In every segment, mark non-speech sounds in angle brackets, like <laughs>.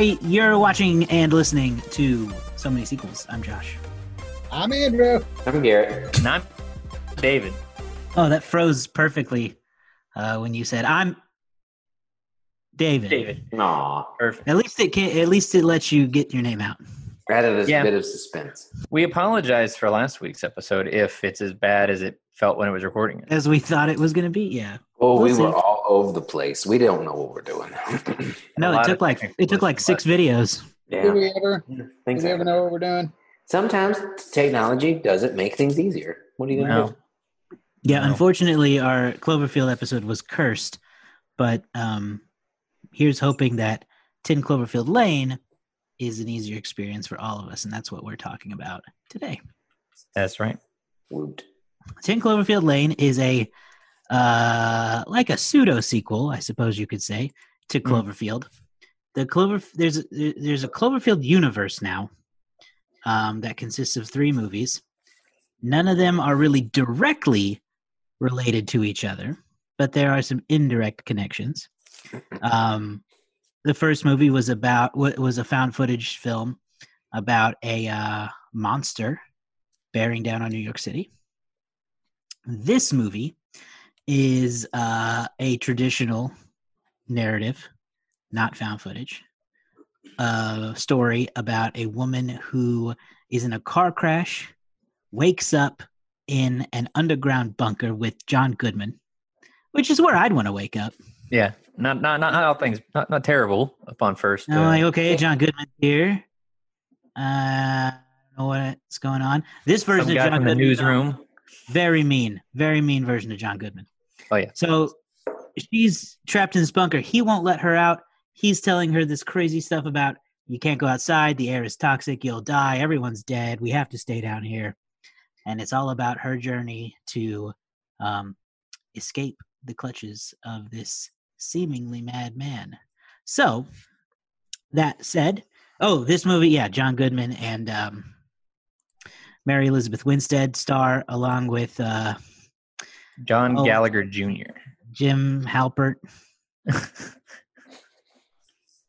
everybody. You're watching and listening to so many sequels. I'm Josh. I'm Andrew. I'm Garrett. And I'm David. Oh, that froze perfectly uh, when you said I'm David. David. Aw. Perfect. At least it can. At least it lets you get your name out. Added a Yeah. bit of suspense. We apologize for last week's episode if it's as bad as it felt when it was recording it. as we thought it was going to be. Yeah. Well, we We'll were all over the place. We don't know what we're doing. <laughs> No, it took like it took like six videos. Did yeah. we ever? Things Did we ever know what we're doing? Sometimes technology doesn't make things easier. What are you going to No. do? Yeah. No. Unfortunately, our Cloverfield episode was cursed, but um, here's hoping that Ten Cloverfield Lane is an easier experience for all of us, and that's what we're talking about today. That's right. Woot. 10 Cloverfield Lane is a uh like a pseudo sequel, I suppose you could say, to Mm. Cloverfield. The Clover there's there's a Cloverfield universe now um that consists of 3 movies. None of them are really directly related to each other, but there are some indirect connections. <laughs> Um the first movie was about wa- was a found footage film about a uh monster bearing down on New York City. This movie is uh, a traditional narrative, not found footage, uh, story about a woman who is in a car crash, wakes up in an underground bunker with John Goodman, which is where I'd want to wake up. Yeah. Not not not, not all things not, not terrible upon first. And I'm uh, like, okay, John Goodman here. Uh, I don't know what's going on. This version of John from the Goodman, newsroom. very mean, very mean version of John Goodman. Oh yeah. So she's trapped in this bunker. He won't let her out. He's telling her this crazy stuff about you can't go outside, the air is toxic, you'll die, everyone's dead, we have to stay down here. And it's all about her journey to um, escape the clutches of this seemingly mad man. So, that said, oh, this movie, yeah, John Goodman and um, Mary Elizabeth Winstead star along with uh, John Oh. Gallagher Jr. Jim Halpert.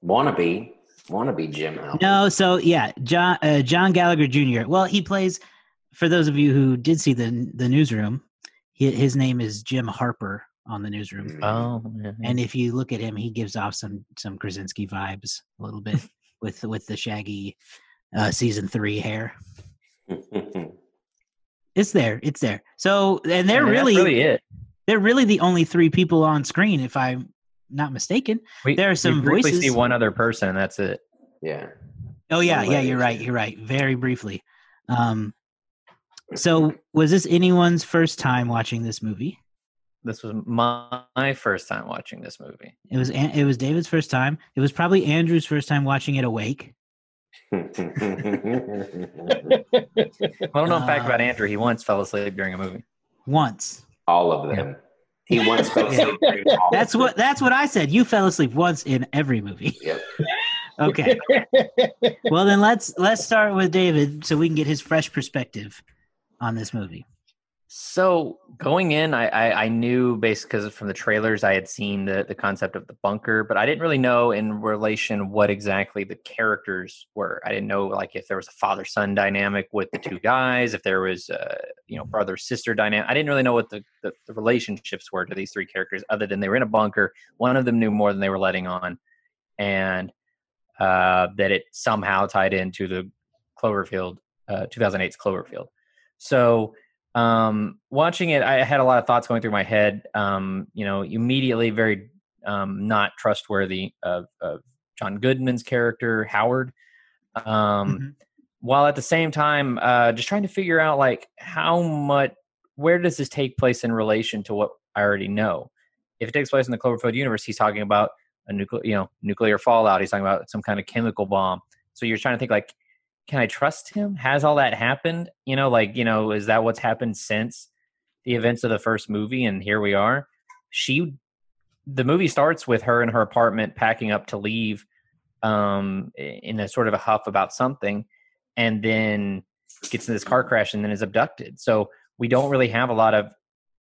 Wannabe. Wannabe Jim Allen. No, so yeah, John uh, John Gallagher Jr. Well, he plays. For those of you who did see the the newsroom, hi- his name is Jim Harper on the newsroom. Mm. Oh, yeah. And if you look at him, he gives off some some Krasinski vibes a little bit <laughs> with with the shaggy uh, season three hair. <laughs> It's there. It's there. So and they're I mean, that's really, really it. they're really the only three people on screen, if I'm not mistaken. We, there are some briefly voices. see one other person, that's it. yeah. Oh yeah, One yeah, you're right. You're right. Very briefly. Um, so was this anyone's first time watching this movie? This was my, my first time watching this movie. It was it was David's first time. It was probably Andrew's first time watching it awake. I don't know a fact about Andrew. He once fell asleep during a movie. Once. all of them. He once fell asleep. <laughs> during all of That's them. what that's what I said. You fell asleep once in every movie. Yep. <laughs> Okay. well then let's let's start with David so we can get his fresh perspective on this movie. So going in, I I, I knew basically because from the trailers I had seen the the concept of the bunker, but I didn't really know in relation what exactly the characters were. I didn't know like if there was a father son dynamic with the two guys, if there was a you know brother sister dynamic. I didn't really know what the, the the relationships were to these three characters, other than they were in a bunker. One of them knew more than they were letting on, and uh, that it somehow tied into the Cloverfield, uh, 2008's Cloverfield. So um watching it i had a lot of thoughts going through my head um you know immediately very um not trustworthy of, of john goodman's character howard. Um Mhm. while at the same time uh just trying to figure out like how much where does this take place in relation to what i already know? If it takes place in the cloverfield universe he's talking about a nuclear you know nuclear fallout he's talking about some kind of chemical bomb. So you're trying to think like can I trust him? Has all that happened? You know, like, you know, is that what's happened since the events of the first movie? And here we are. She, the movie starts with her in her apartment packing up to leave um, in a sort of a huff about something and then gets in this car crash and then is abducted. So we don't really have a lot of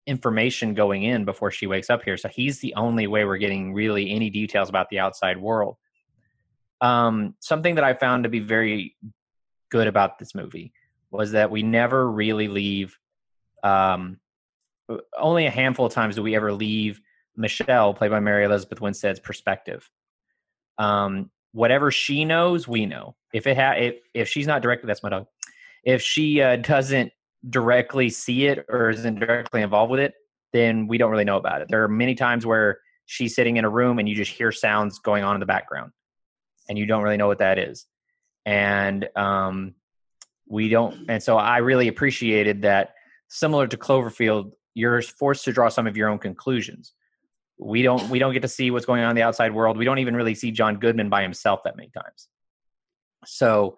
information going in before she wakes up here. So he's the only way we're getting really any details about the outside world. Um, something that I found to be very good about this movie was that we never really leave. Um, only a handful of times do we ever leave Michelle, played by Mary Elizabeth Winstead's perspective. Um, whatever she knows, we know. If it ha- if if she's not directly, that's my dog. If she uh, doesn't directly see it or isn't directly involved with it, then we don't really know about it. There are many times where she's sitting in a room and you just hear sounds going on in the background, and you don't really know what that is. And um, we don't. And so I really appreciated that. Similar to Cloverfield, you're forced to draw some of your own conclusions we don't we don't get to see what's going on in the outside world. We don't even really see John Goodman by himself that many times. So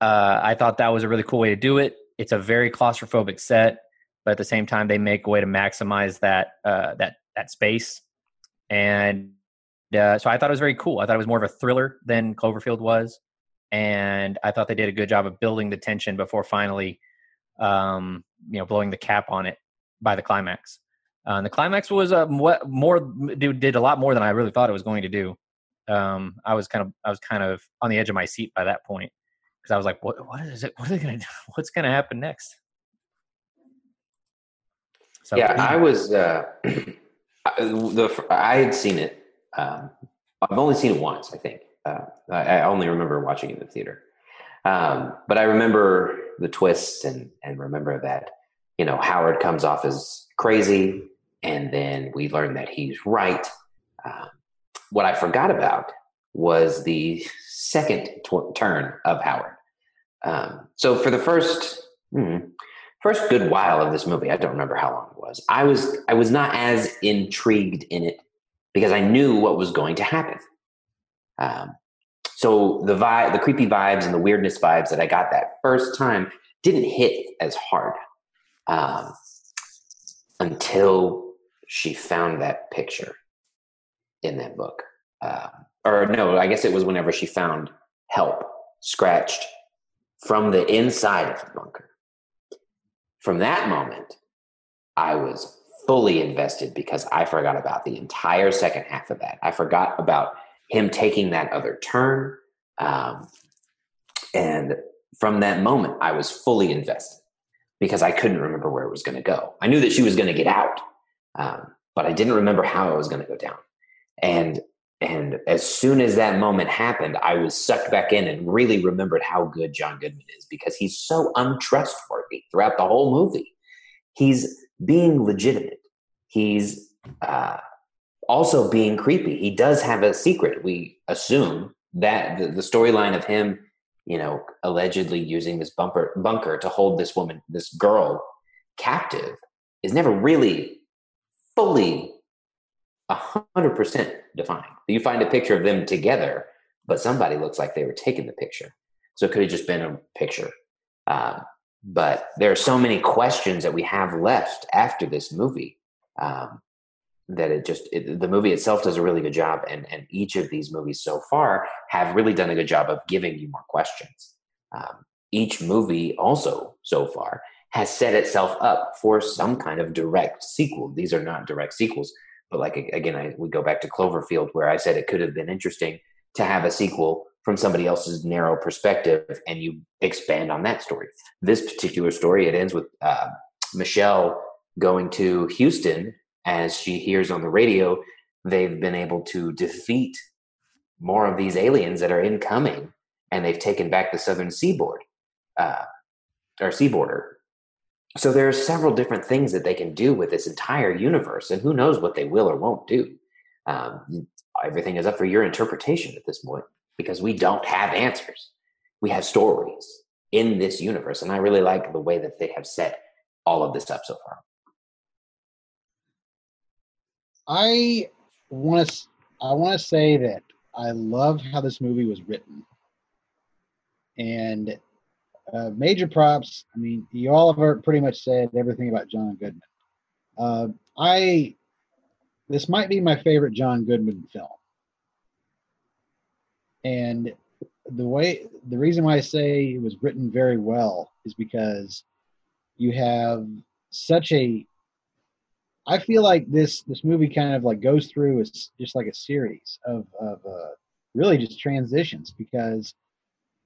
uh, I thought that was a really cool way to do it. It's a very claustrophobic set, but at the same time, they make a way to maximize that uh, that that space. And uh, so I thought it was very cool. I thought it was more of a thriller than Cloverfield was, and I thought they did a good job of building the tension before finally, um, you know, blowing the cap on it by the climax. Uh, the climax was uh, more did, did a lot more than I really thought it was going to do. Um, I was kind of I was kind of on the edge of my seat by that point because I was like, what what is it? What are they to do? <laughs> What's going to happen next? So, yeah, I was uh, <clears throat> the I had seen it. Um, I've only seen it once, I think. Uh, I, I, only remember watching in the theater, um, but I remember the twist and and remember that you know Howard comes off as crazy and then we learn that he's right. Um, what I forgot about was the second tw- turn of Howard. Um, so for the first hmm, first good while of this movie, I don't remember how long it was. I was I was not as intrigued in it because I knew what was going to happen. Um, so the vibe, the creepy vibes and the weirdness vibes that I got that first time didn't hit as hard um, until she found that picture in that book. Uh, or no, I guess it was whenever she found help scratched from the inside of the bunker. From that moment, I was fully invested because I forgot about the entire second half of that. I forgot about him taking that other turn. Um, and from that moment, I was fully invested because I couldn't remember where it was going to go. I knew that she was going to get out, um, but I didn't remember how it was going to go down. And and as soon as that moment happened, I was sucked back in and really remembered how good John Goodman is because he's so untrustworthy throughout the whole movie. He's being legitimate. He's uh, also being creepy. He does have a secret. We assume that the, the storyline of him, you know, allegedly using this bumper bunker to hold this woman, this girl, captive, is never really fully 100% defined. You find a picture of them together, but somebody looks like they were taking the picture. So it could have just been a picture. Um, but there are so many questions that we have left after this movie um, that it just it, the movie itself does a really good job and and each of these movies so far have really done a good job of giving you more questions um, each movie also so far has set itself up for some kind of direct sequel. These are not direct sequels, but like again, I we go back to Cloverfield where I said it could have been interesting to have a sequel from somebody else's narrow perspective and you expand on that story. This particular story, it ends with uh, Michelle going to Houston as she hears on the radio they've been able to defeat more of these aliens that are incoming and they've taken back the southern seaboard uh, or seaboarder so there are several different things that they can do with this entire universe, and who knows what they will or won't do. Um, everything is up for your interpretation at this point because we don't have answers. We have stories in this universe, and I really like the way that they have set all of this up so far. I want to I want to say that I love how this movie was written, and uh, major props. I mean, you all have pretty much said everything about John Goodman. Uh, I this might be my favorite John Goodman film, and the way the reason why I say it was written very well is because you have such a I feel like this this movie kind of like goes through is just like a series of of uh, really just transitions because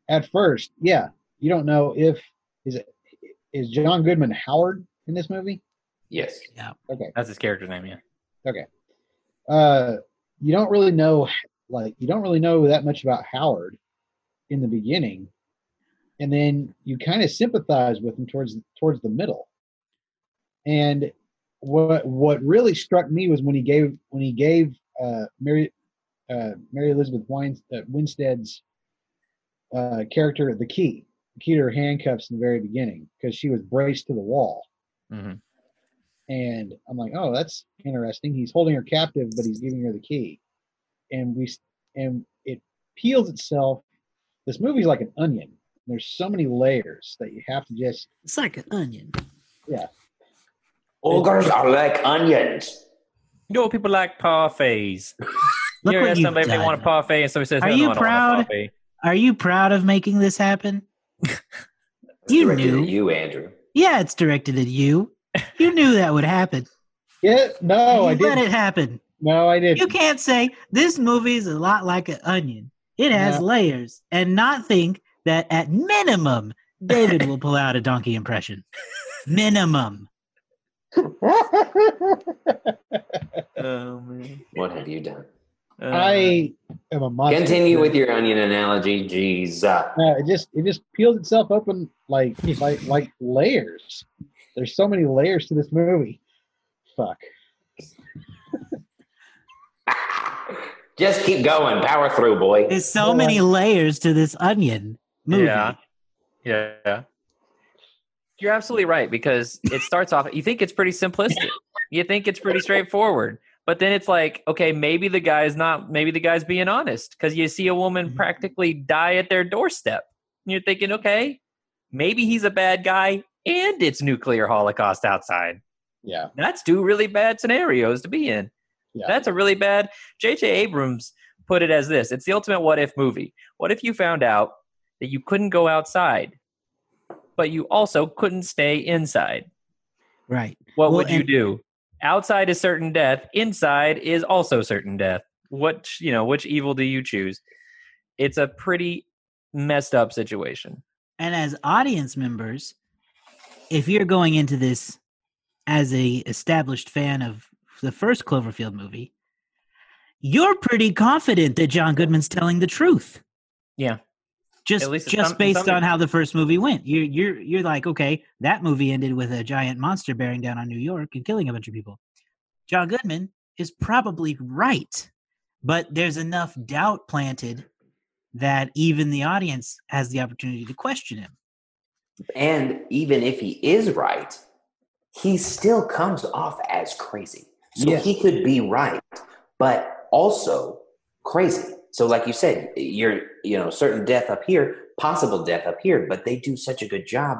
at first, yeah, you don't know if is it is John Goodman Howard in this movie? Yes. Yeah. Okay. That's his character's name, yeah. Okay. Uh, you don't really know, like, you don't really know that much about Howard in the beginning, and then you kind of sympathize with him towards towards the middle. And what what really struck me was when he gave when he gave uh, Mary uh, Mary Elizabeth Wines, uh, Winstead's uh, character the key, the key to her handcuffs in the very beginning because she was braced to the wall. Mm-hmm. And I'm like, oh, that's interesting. He's holding her captive, but he's giving her the key. And we and it peels itself. This movie's like an onion. There's so many layers that you have to just It's like an onion. Ogres are like onions. You know, people like parfaits. <laughs> Look you what ask you've somebody if they want a parfait and somebody says, Are "No, you no, I don't want a proud? parfait." Are you proud of making this happen? <laughs> It's You directed knew. at you, Andrew. Yeah, it's directed at you. You <laughs> knew that would happen. yeah. No, I you let didn't. it happen. No, I didn't. You can't say this movie is a lot like an onion. It has No. layers, and not think that at minimum David will pull out a donkey impression. Minimum. Oh man. What have you done? Uh, I am a monster. Continue with your onion analogy. Jeez. Uh, No, it just it just peels itself open like like like layers. There's so many layers to this movie. Fuck. <laughs> just keep going. Power through, boy. There's so Well, many layers to this onion movie. Yeah. Yeah. You're absolutely right because it starts off, you think it's pretty simplistic. You think it's pretty straightforward. But then it's like, okay, maybe the guy's not, maybe the guy's being honest because you see a woman Mhm. practically die at their doorstep. And you're thinking, okay, maybe he's a bad guy and it's nuclear holocaust outside. Yeah. That's two really bad scenarios to be in. Yeah. That's a really bad. J.J. Abrams put it as this it's the ultimate what if movie. What if you found out that you couldn't go outside, but you also couldn't stay inside? Right. What Well, would you and- do? Outside is certain death, inside is also certain death. What, you know, which evil do you choose? It's a pretty messed up situation. And as audience members, if you're going into this as a established fan of the first Cloverfield movie, you're pretty confident that John Goodman's telling the truth. Yeah. Just At least just some- based some on how the first movie went. You're you're you're like, okay, that movie ended with a giant monster bearing down on New York and killing a bunch of people. John Goodman is probably right, but there's enough doubt planted that even the audience has the opportunity to question him. And even if he is right, he still comes off as crazy. So Yes. he could be right, but also crazy. So, like you said, you're you know certain death up here, possible death up here, but they do such a good job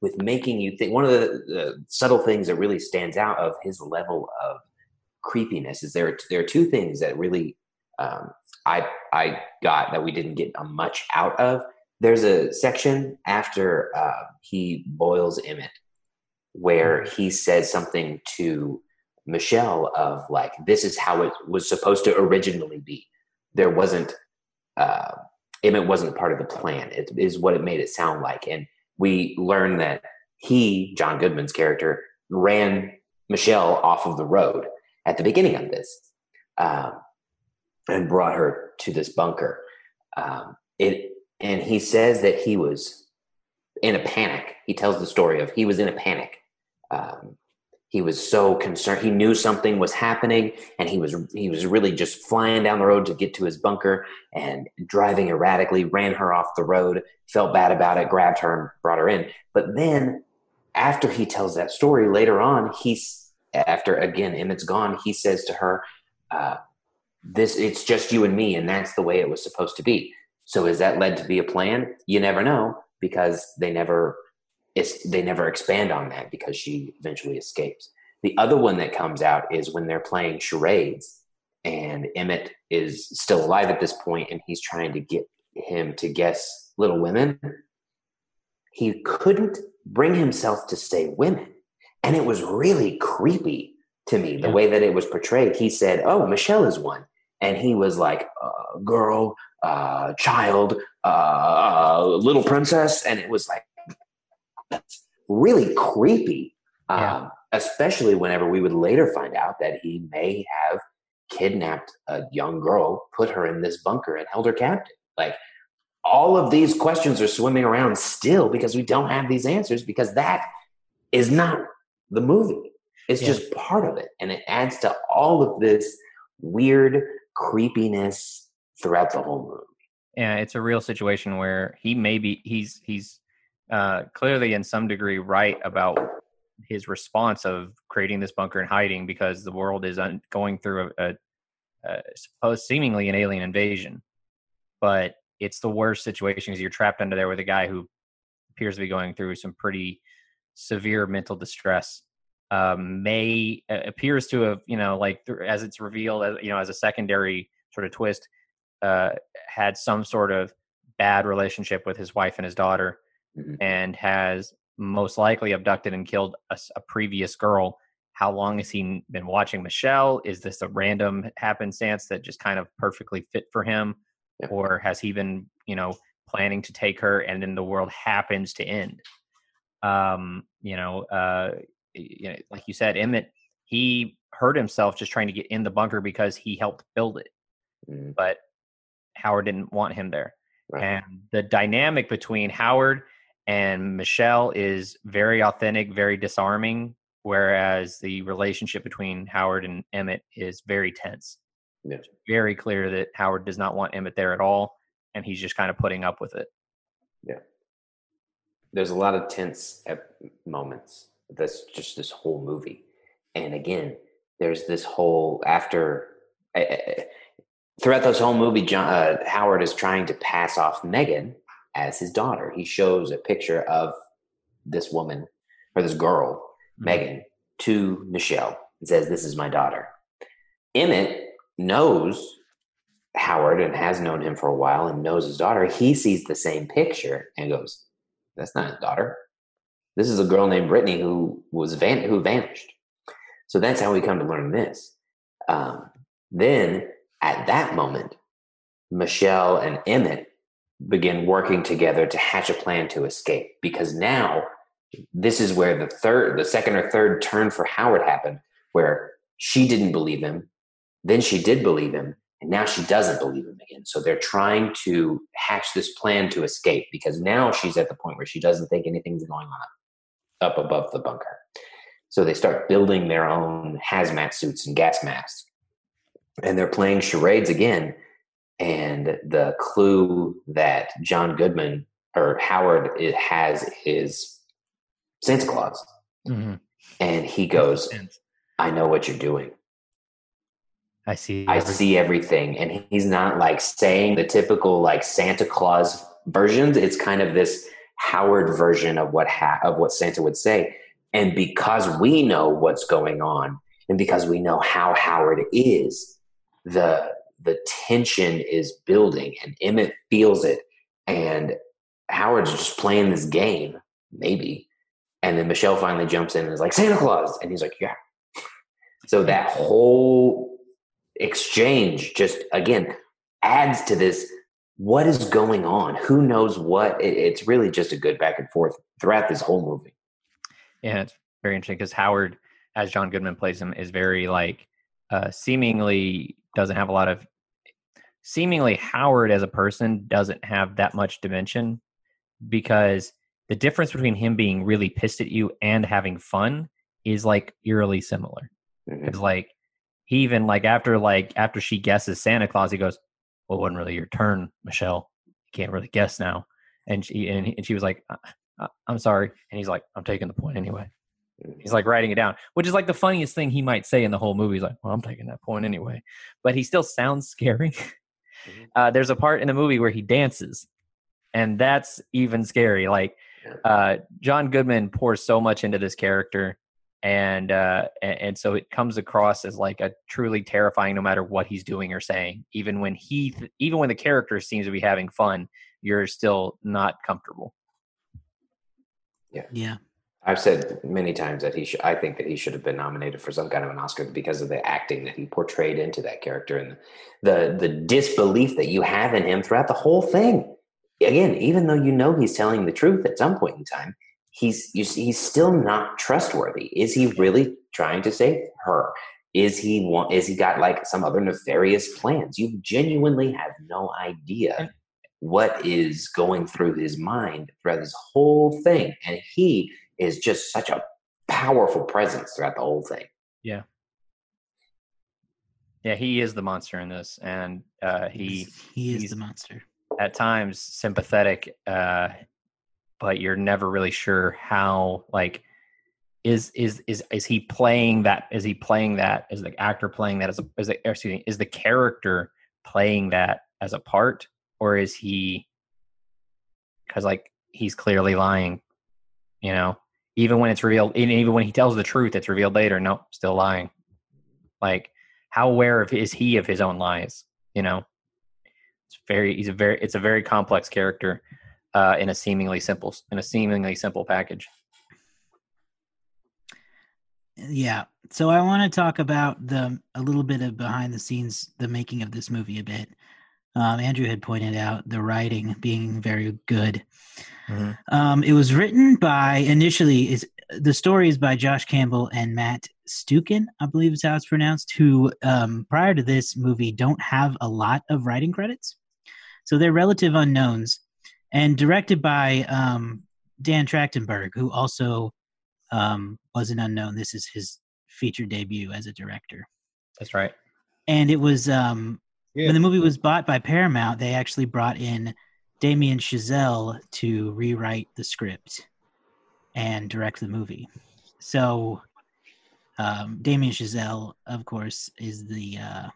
with making you think. One of the, the subtle things that really stands out of his level of creepiness is there. There are two things that really um, I I got that we didn't get much out of. There's a section after uh, he boils Emmett where he says something to Michelle of like, this is how it was supposed to originally be. There wasn't, uh, Emmett wasn't part of the plan. It is what it made it sound like. And we learn that he, John Goodman's character, ran Michelle off of the road at the beginning of this um, and brought her to this bunker. Um, it, and he says that he was in a panic. He tells the story of he was in a panic. Um, he was so concerned. He knew something was happening, and he was he was really just flying down the road to get to his bunker and driving erratically. Ran her off the road. Felt bad about it. Grabbed her and brought her in. But then, after he tells that story later on, he's after again Emmett's gone. He says to her, uh, "This it's just you and me, and that's the way it was supposed to be." So is that led to be a plan? You never know because they never it's, they never expand on that because she eventually escapes. The other one that comes out is when they're playing charades and Emmett is still alive at this point and he's trying to get him to guess Little Women. He couldn't bring himself to say women. And it was really creepy to me the Yeah. way that it was portrayed. He said, Oh, Michelle is one. And he was like, uh, Girl, uh, child, uh, little princess, and it was like that's really creepy. Yeah. Um, especially whenever we would later find out that he may have kidnapped a young girl, put her in this bunker, and held her captive. Like all of these questions are swimming around still because we don't have these answers because that is not the movie. It's Yeah. just part of it. And it adds to all of this weird creepiness throughout the whole movie. yeah it's a real situation where he may be he's he's uh clearly in some degree right about his response of creating this bunker and hiding because the world is un- going through a, a, a supposed seemingly an alien invasion. But it's the worst situation because you're trapped under there with a guy who appears to be going through some pretty severe mental distress. Um, may uh, appears to have you know like th- as it's revealed as you know as a secondary sort of twist uh, had some sort of bad relationship with his wife and his daughter Mhm. and has most likely abducted and killed a previous girl. How long has he been watching michelle? Is this a random happenstance that just kind of perfectly fit for him? Yeah. or has he been you know planning to take her and then the world happens to end? Um you know uh you know, like you said emmett he hurt himself just trying to get in the bunker because he helped build it. Mm, but howard didn't want him there. Right. and the dynamic between howard and michelle is very authentic very disarming whereas the relationship between howard and emmett is very tense Yeah. It's very clear that howard does not want emmett there at all and he's just kind of putting up with it Yeah. there's a lot of tense moments. That's just this whole movie, and again, there's this whole after. eh, eh, eh, Throughout this whole movie, John, uh, Howard is trying to pass off Megan as his daughter. He shows a picture of this woman or this girl, Mhm. Megan, to Michelle and says, This is my daughter. Emmett knows Howard and has known him for a while and knows his daughter. He sees the same picture and goes, That's not his daughter. This is a girl named Brittany who was van- who vanished. So that's how we come to learn this. Um, then at that moment, Michelle and Emmett begin working together to hatch a plan to escape because now this is where the third, the second or third turn for Howard happened, where she didn't believe him, then she did believe him, and now she doesn't believe him again. So they're trying to hatch this plan to escape because now she's at the point where she doesn't think anything's going on up above the bunker. So they start building their own hazmat suits and gas masks. And they're playing charades again. And the clue that John Goodman or Howard it has is Santa Claus. Mm-hmm. And he goes, I know what you're doing. I see. I see everything. And he's not like saying the typical like Santa Claus versions. It's kind of this Howard version of what ha- of what Santa would say. And because we know what's going on, and because we know how Howard is, the the tension is building, and Emmett feels it, and Howard's just playing this game, maybe. And then Michelle finally jumps in and is like, Santa Claus. And he's like, Yeah. <laughs> So that whole exchange just again adds to this what is going on who knows what it's really just a good back and forth throughout this whole movie Yeah, it's very interesting because Howard, as John Goodman plays him, is very like uh, seemingly doesn't have a lot of. Seemingly, Howard as a person doesn't have that much dimension because the difference between him being really pissed at you and having fun is like eerily similar. Mhm. It's like he even like after like after she guesses Santa Claus, he goes, "Well, it wasn't really your turn, Michelle. You can't really guess now." And she and, and she was like, "I- "I'm sorry," and he's like, "I'm taking the point anyway." He's like writing it down, which is like the funniest thing he might say in the whole movie. He's like, "Well, I'm taking that point anyway," but he still sounds scary. <laughs> Mhm. uh, there's a part in the movie where he dances, and that's even scary. Like uh, John Goodman pours so much into this character, and uh, and, and so it comes across as like a truly terrifying, no matter what he's doing or saying. Even when he, even when the character seems to be having fun, you're still not comfortable. Yeah. Yeah. I've said many times that he should. I think that he should have been nominated for some kind of an Oscar because of the acting that he portrayed into that character and the the disbelief that you have in him throughout the whole thing. Again, even though you know he's telling the truth at some point in time, he's you see, he's still not trustworthy. Is he really trying to save her? Is he want? Is he got like some other nefarious plans? You genuinely have no idea what is going through his mind throughout this whole thing, and he is just such a powerful presence throughout the whole thing. Yeah. Yeah, he is the monster in this, and uh, he he is the monster. At times sympathetic, uh, but you're never really sure how. Like, is is is is he playing that? Is he playing that? Is the actor playing that as a? Is the excuse me? Is the character playing that as a part, or is he? Because like he's clearly lying, you know even when it's revealed, and even when he tells the truth, it's revealed later. No, still lying. Like, how aware of is he of his own lies? You know, it's very. He's a very. It's a very complex character uh, in a seemingly simple in a seemingly simple package. Yeah. So I want to talk about the a little bit of behind the scenes, the making of this movie a bit. Um, Andrew had pointed out the writing being very good. Mm-hmm. Um, it was written by initially is the story is by Josh Campbell and Matt Stuecken, I believe is how it's pronounced, who um, prior to this movie don't have a lot of writing credits, so they're relative unknowns, and directed by um, Dan Trachtenberg, who also um, was an unknown. This is his feature debut as a director. That's right. And it was um, yeah. when the movie was bought by Paramount, they actually brought in Damien Chazelle to rewrite the script and direct the movie. So, um, Damien Chazelle, of course, is the uh,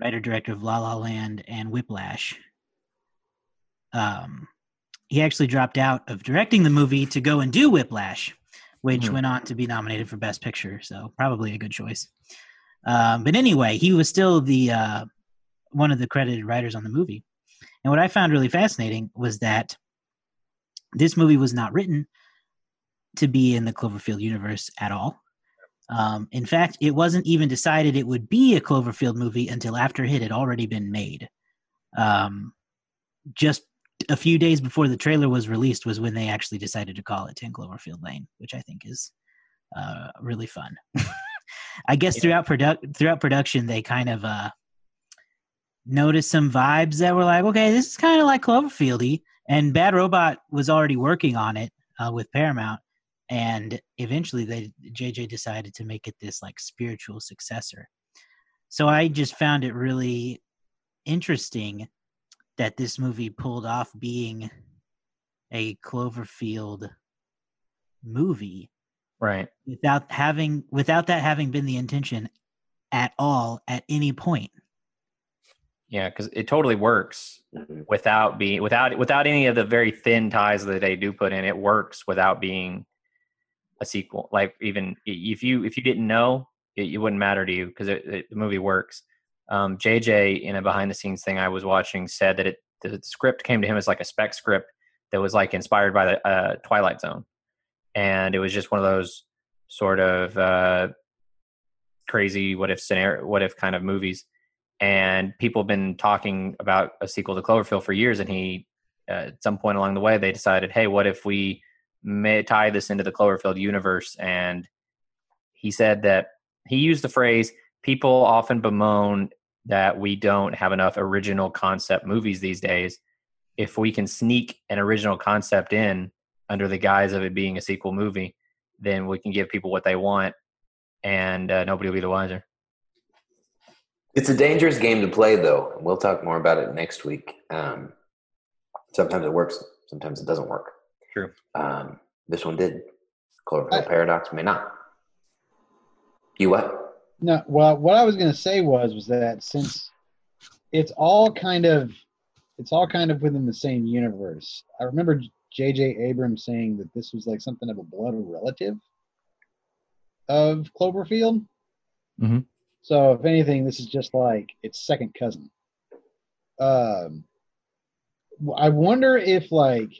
writer director of La La Land and Whiplash. Um, he actually dropped out of directing the movie to go and do Whiplash, which mm-hmm. went on to be nominated for Best Picture. So, probably a good choice. Um, but anyway, he was still the uh, one of the credited writers on the movie. And what I found really fascinating was that this movie was not written to be in the Cloverfield universe at all. Um, in fact, it wasn't even decided it would be a Cloverfield movie until after it had already been made. Um, just a few days before the trailer was released was when they actually decided to call it 10 Cloverfield Lane, which I think is uh, really fun. <laughs> I guess throughout produ- throughout production, they kind of uh, noticed some vibes that were like, okay, this is kind of like Cloverfieldy. And Bad Robot was already working on it uh, with Paramount, and eventually they JJ decided to make it this like spiritual successor. So I just found it really interesting that this movie pulled off being a Cloverfield movie, right? Without having without that having been the intention at all at any point. Yeah, because it totally works Mhm. without being without without any of the very thin ties that they do put in. It works without being a sequel. Like even if you if you didn't know, it, it wouldn't matter to you because the movie works. Um, JJ in a behind the scenes thing I was watching said that it the script came to him as like a spec script that was like inspired by the uh, Twilight Zone, and it was just one of those sort of uh, crazy what if scenario what if kind of movies and people have been talking about a sequel to Cloverfield for years. And he, uh, at some point along the way, they decided, hey, what if we may tie this into the Cloverfield universe? And he said that he used the phrase, people often bemoan that we don't have enough original concept movies these days. If we can sneak an original concept in under the guise of it being a sequel movie, then we can give people what they want and uh, nobody will be the wiser. It's a dangerous game to play, though. We'll talk more about it next week. Um, sometimes it works, sometimes it doesn't work. True. Um, this one did. Cloverfield Paradox may not. You what? No. Well, what I was going to say was was that since it's all kind of it's all kind of within the same universe. I remember J.J. Abrams saying that this was like something of a blood relative of Cloverfield. Mm-hmm. So if anything, this is just like its second cousin. Um, I wonder if like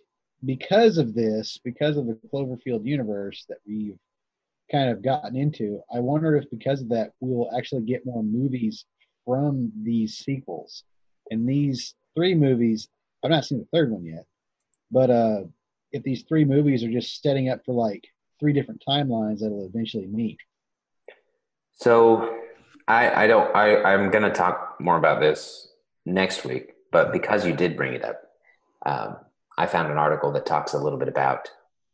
because of this, because of the Cloverfield universe that we've kind of gotten into, I wonder if because of that we will actually get more movies from these sequels. And these three movies, I've not seen the third one yet, but uh, if these three movies are just setting up for like three different timelines that'll eventually meet. So I, I don't I, I'm gonna talk more about this next week, but because you did bring it up, um, I found an article that talks a little bit about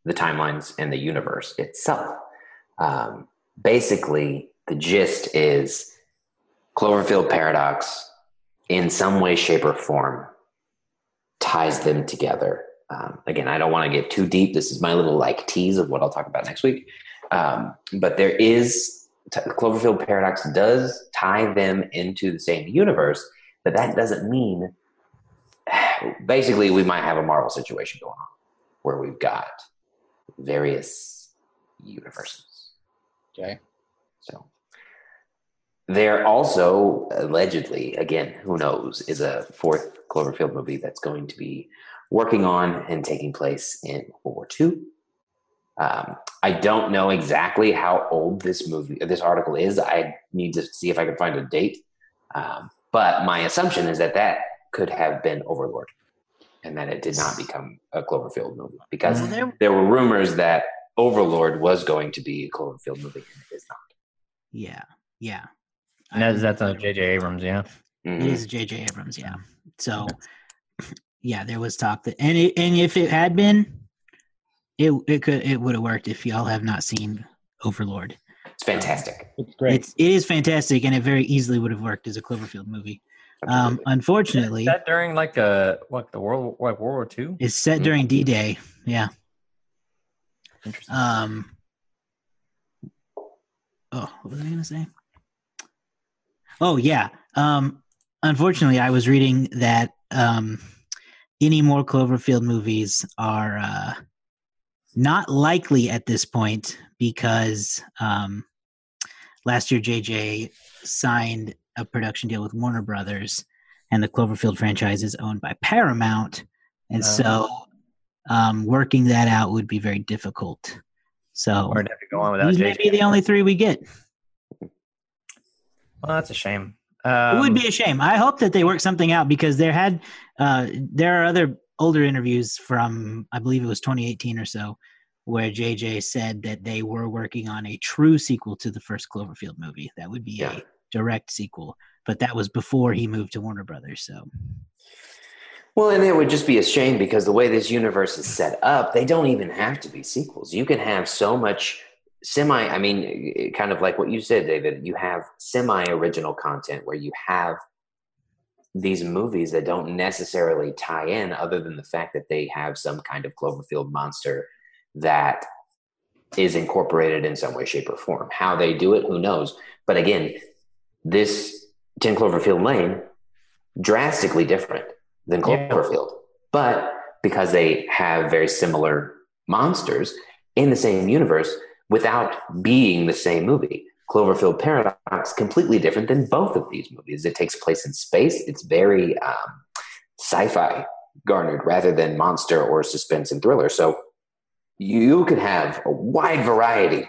the timelines and the universe itself. Um, basically, the gist is Cloverfield paradox, in some way, shape, or form, ties them together. Um, again, I don't want to get too deep. This is my little like tease of what I'll talk about next week. Um, but there is t- Cloverfield paradox does tie them into the same universe, but that doesn't mean <sighs> basically we might have a Marvel situation going on where we've got various universes. Okay. So there also allegedly, again, who knows, is a fourth Cloverfield movie that's going to be working on and taking place in World War II. Um, I don't know exactly how old this movie, this article is. I need to see if I can find a date. Um, but my assumption is that that could have been Overlord, and that it did not become a Cloverfield movie because Well, there- there were rumors that Overlord was going to be a Cloverfield movie, and it is not. Yeah, yeah. And that's that's on J.J. Abrams, yeah. It Mhm. is J.J. Abrams, yeah. So, yeah, there was talk that, and it, and if it had been, it it could it would have worked. If y'all have not seen Overlord, It's fantastic. It's great. it's it is fantastic, and it very easily would have worked as a Cloverfield movie. Um, unfortunately, Is that during like a what the world like World War Two? it's set during D Day. Yeah. Interesting. Um. Oh, what was I going to say? Oh yeah. Um. Unfortunately, I was reading that um, any more Cloverfield movies are uh, not likely at this point because um, last year JJ signed a production deal with Warner Brothers, and the Cloverfield franchise is owned by Paramount, and Oh. so um, working that out would be very difficult. So have to go on without these may J.J. be the only three we get. Well, that's a shame. Um, it would be a shame. I hope that they work something out because there had uh, there are other older interviews from I believe it was 2018 or so where JJ said that they were working on a true sequel to the first Cloverfield movie. That would be Yeah. a direct sequel, but that was before he moved to Warner Brothers. So Well, and it would just be a shame because the way this universe is set up, they don't even have to be sequels. You can have so much semi, I mean, kind of like what you said, David, you have semi original content where you have these movies that don't necessarily tie in other than the fact that they have some kind of Cloverfield monster that is incorporated in some way, shape, or form. How they do it, who knows? But again, this 10 Cloverfield Lane, drastically different than Yeah. Cloverfield. But because they have very similar monsters in the same universe without being the same movie. Cloverfield Paradox completely different than both of these movies. It takes place in space. It's very um, sci-fi garnered rather than monster or suspense and thriller. So you could have a wide variety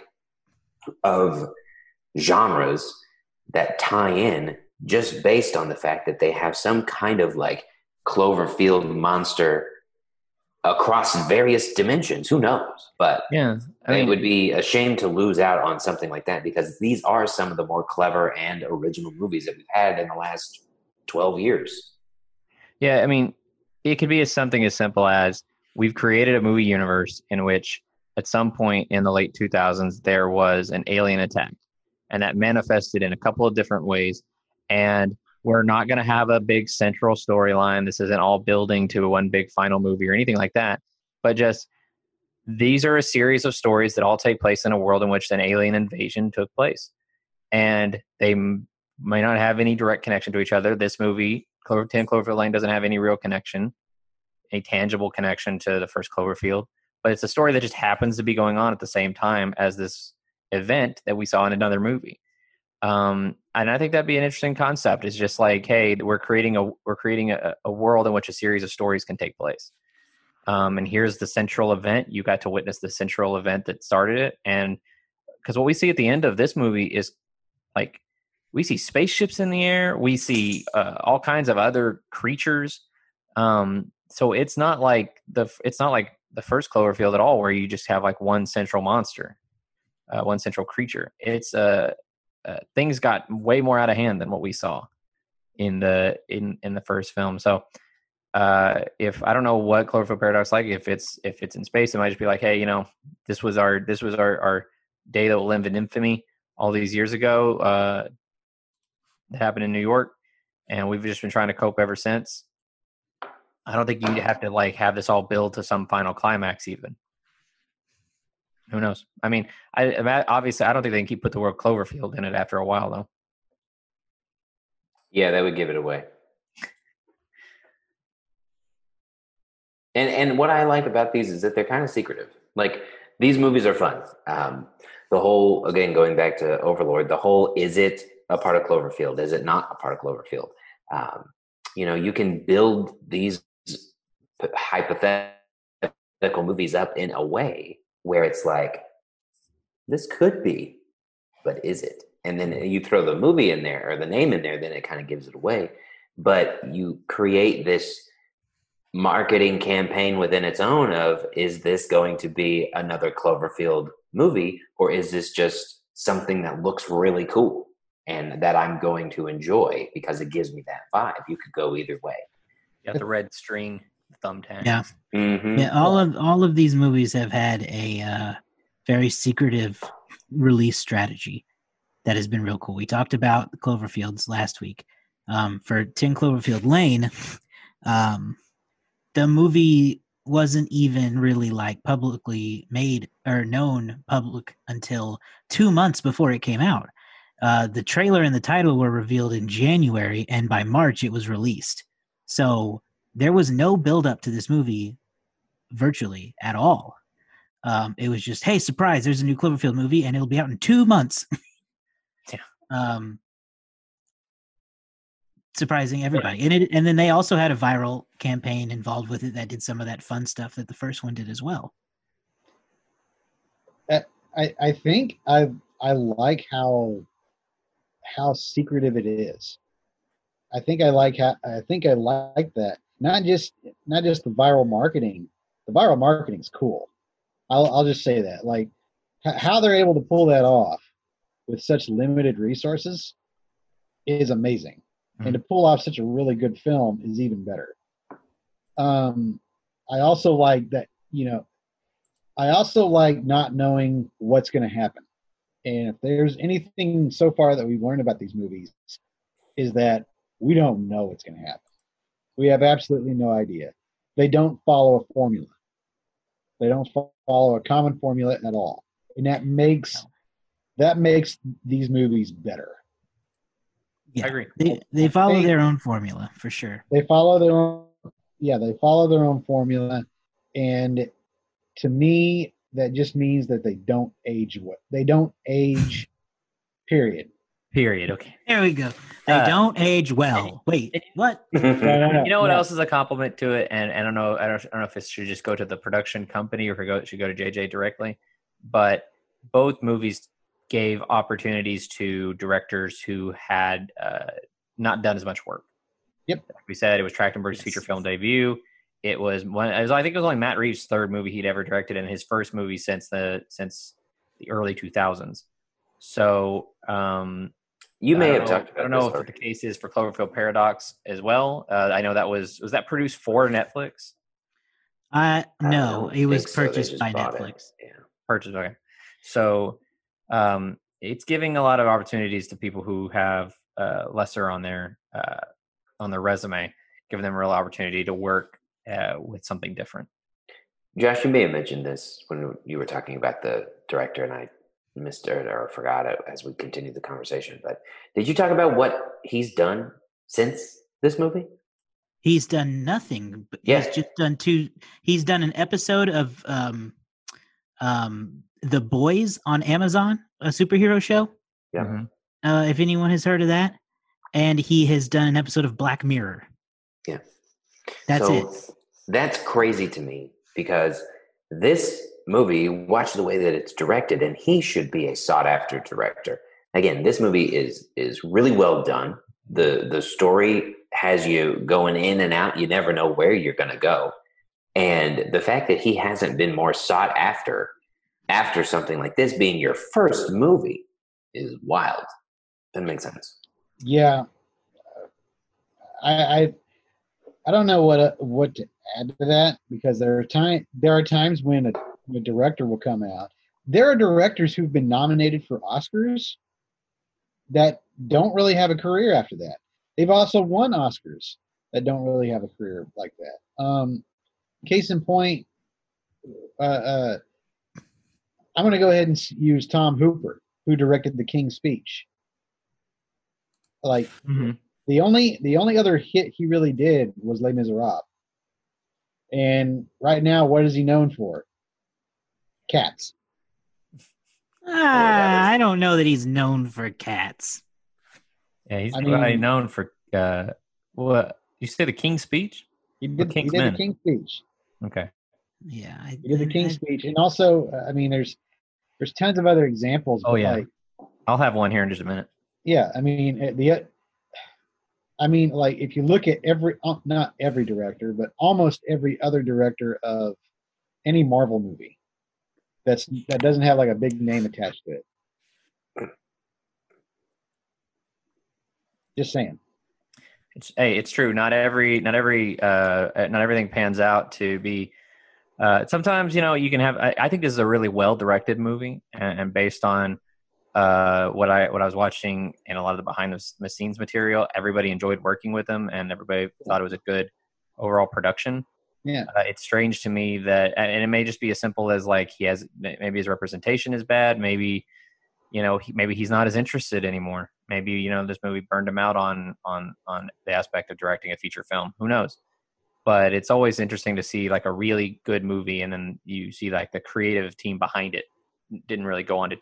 of genres that tie in just based on the fact that they have some kind of like Cloverfield monster across various dimensions. Who knows? But Yeah, I mean, it would be a shame to lose out on something like that because these are some of the more clever and original movies that we've had in the last 12 years. Yeah, I mean, it could be as something as simple as we've created a movie universe in which at some point in the late 2000s there was an alien attack and that manifested in a couple of different ways and we're not going to have a big central storyline. This isn't all building to one big final movie or anything like that. But just these are a series of stories that all take place in a world in which an alien invasion took place. And they m- may not have any direct connection to each other. This movie Clover 10 Cloverfield Lane doesn't have any real connection, a tangible connection to the first Cloverfield, but it's a story that just happens to be going on at the same time as this event that we saw in another movie. Um, and I think that'd be an interesting concept. It's just like, hey, we're creating a we're creating a, a world in which a series of stories can take place. Um, and here's the central event. You got to witness the central event that started it. And because what we see at the end of this movie is like we see spaceships in the air, we see uh, all kinds of other creatures. Um, so it's not like the it's not like the first Cloverfield at all, where you just have like one central monster, uh, one central creature. It's uh, uh, things got way more out of hand than what we saw in the in in the first film. So uh, if I don't know what Cloverfield Paradox like, if it's if it's in space, it might just be like, hey, you know, this was our this was our our day that will live in infamy all these years ago. Uh, that happened in New York, and we've just been trying to cope ever since. I don't think you have to like have this all build to some final climax, even. Who knows? I mean, I obviously I don't think they can keep put the word Cloverfield in it after a while, though. Yeah, that would give it away. and and what I like about these is that they're kind of secretive. Like these movies are fun. Um, the whole again going back to Overlord, the whole is it a part of Cloverfield? Is it not a part of Cloverfield? Um, you know, you can build these hypothetical movies up in a way where it's like, this could be, but is it? And then you throw the movie in there or the name in there, then it kind of gives it away. But you create this marketing campaign within its own of is this going to be another Cloverfield movie or is this just something that looks really cool and that I'm going to enjoy because it gives me that vibe. You could go either way. You got the red string thumbtack. Yeah. Mm-hmm. Yeah, all of all of these movies have had a uh, very secretive release strategy that has been real cool. We talked about Cloverfields last week. Um, for Ten Cloverfield Lane, um, the movie wasn't even really like publicly made or known public until two months before it came out. Uh, the trailer and the title were revealed in January, and by March it was released. So there was no build up to this movie virtually at all. Um, it was just, hey, surprise! There's a new Cloverfield movie, and it'll be out in two months. <laughs> yeah. Um, surprising everybody, and it, and then they also had a viral campaign involved with it that did some of that fun stuff that the first one did as well. I I think I I like how how secretive it is. I think I like how I think I like that. Not just not just the viral marketing. The viral marketing is cool. I'll I'll just say that. Like how they're able to pull that off with such limited resources is amazing. Mm-hmm. And to pull off such a really good film is even better. Um I also like that, you know, I also like not knowing what's going to happen. And if there's anything so far that we've learned about these movies, is that we don't know what's going to happen. We have absolutely no idea. They don't follow a formula. They don't follow a common formula at all, and that makes that makes these movies better. Yeah, I agree. They they follow they, their own formula for sure. They follow their own. Yeah, they follow their own formula, and to me, that just means that they don't age what they don't age period period. Okay. There we go. They uh, don't age well. wait what? <laughs> You know what else is a compliment to it? And, and i don't know I don't, I don't know if it should just go to the production company or if it go, should go to jj directly but both movies gave opportunities to directors who had uh, not done as much work. Yep. Like we said it was trachtenberg's yes. feature film debut. It was one. It was, I think it was only Matt Reeves' third movie he'd ever directed, and his first movie since the since the early 2000s. So um, you may have know, talked about. I don't know if the case is for Cloverfield Paradox as well. Uh, I know that was was that produced for Netflix. Uh no, it was purchased so. by Netflix. It. Yeah, purchased. Okay, so um, it's giving a lot of opportunities to people who have uh, lesser on their uh, on their resume, giving them a real opportunity to work uh, with something different. Josh, you may have mentioned this when you were talking about the director, and I missed it or forgot it as we continued the conversation. But did you talk about what he's done since this movie? He's done nothing. Yeah. He's just done two. He's done an episode of um, um, The Boys on Amazon, a superhero show. Yeah. Mm-hmm. Uh, if anyone has heard of that, and he has done an episode of Black Mirror. Yeah. That's so it. That's crazy to me because this movie, watch the way that it's directed, and he should be a sought after director. Again, this movie is is really well done. The the story has you going in and out. You never know where you're going to go. And the fact that he hasn't been more sought after after something like this being your first movie is wild. That makes sense. Yeah, I, I I don't know what uh, what to add to that because there are time there are times when a, a director will come out. There are directors who've been nominated for Oscars that don't really have a career after that. They've also won Oscars that don't really have a career like that. Um, case in point, uh, uh, I'm going to go ahead and use Tom Hooper, who directed The King's Speech. Like Mm-hmm. the only the only other hit he really did was Les Miserables. And right now, what is he known for? Cats. Ah, I don't know that he's known for cats. Yeah, he's I probably mean- known for uh, what you say the King's Speech. He did, he did Men. the King's Speech. Okay. Yeah, I, He did the King's I- Speech, and also, uh, I mean, there's there's tons of other examples. Oh, yeah. like, I'll have one here in just a minute. yeah. I mean, uh, the I mean, like if you look at every, uh, not every director, but almost every other director of any Marvel movie, that's that doesn't have like a big name attached to it. Just saying. It's hey, it's true. Not every, not every, uh, not everything pans out to be. Uh, sometimes you know you can have. I, I think this is a really well directed movie, and, and based on uh, what I what I was watching and a lot of the behind the, scenes material, everybody enjoyed working with him, and everybody thought it was a good overall production. Yeah. Uh, it's strange to me that, and it may just be as simple as like he has maybe his representation is bad, maybe you know he, maybe he's not as interested anymore. Maybe you know this movie burned him out on on on the aspect of directing a feature film. Who knows? But it's always interesting to see like a really good movie, and then you see like the creative team behind it didn't really go on to do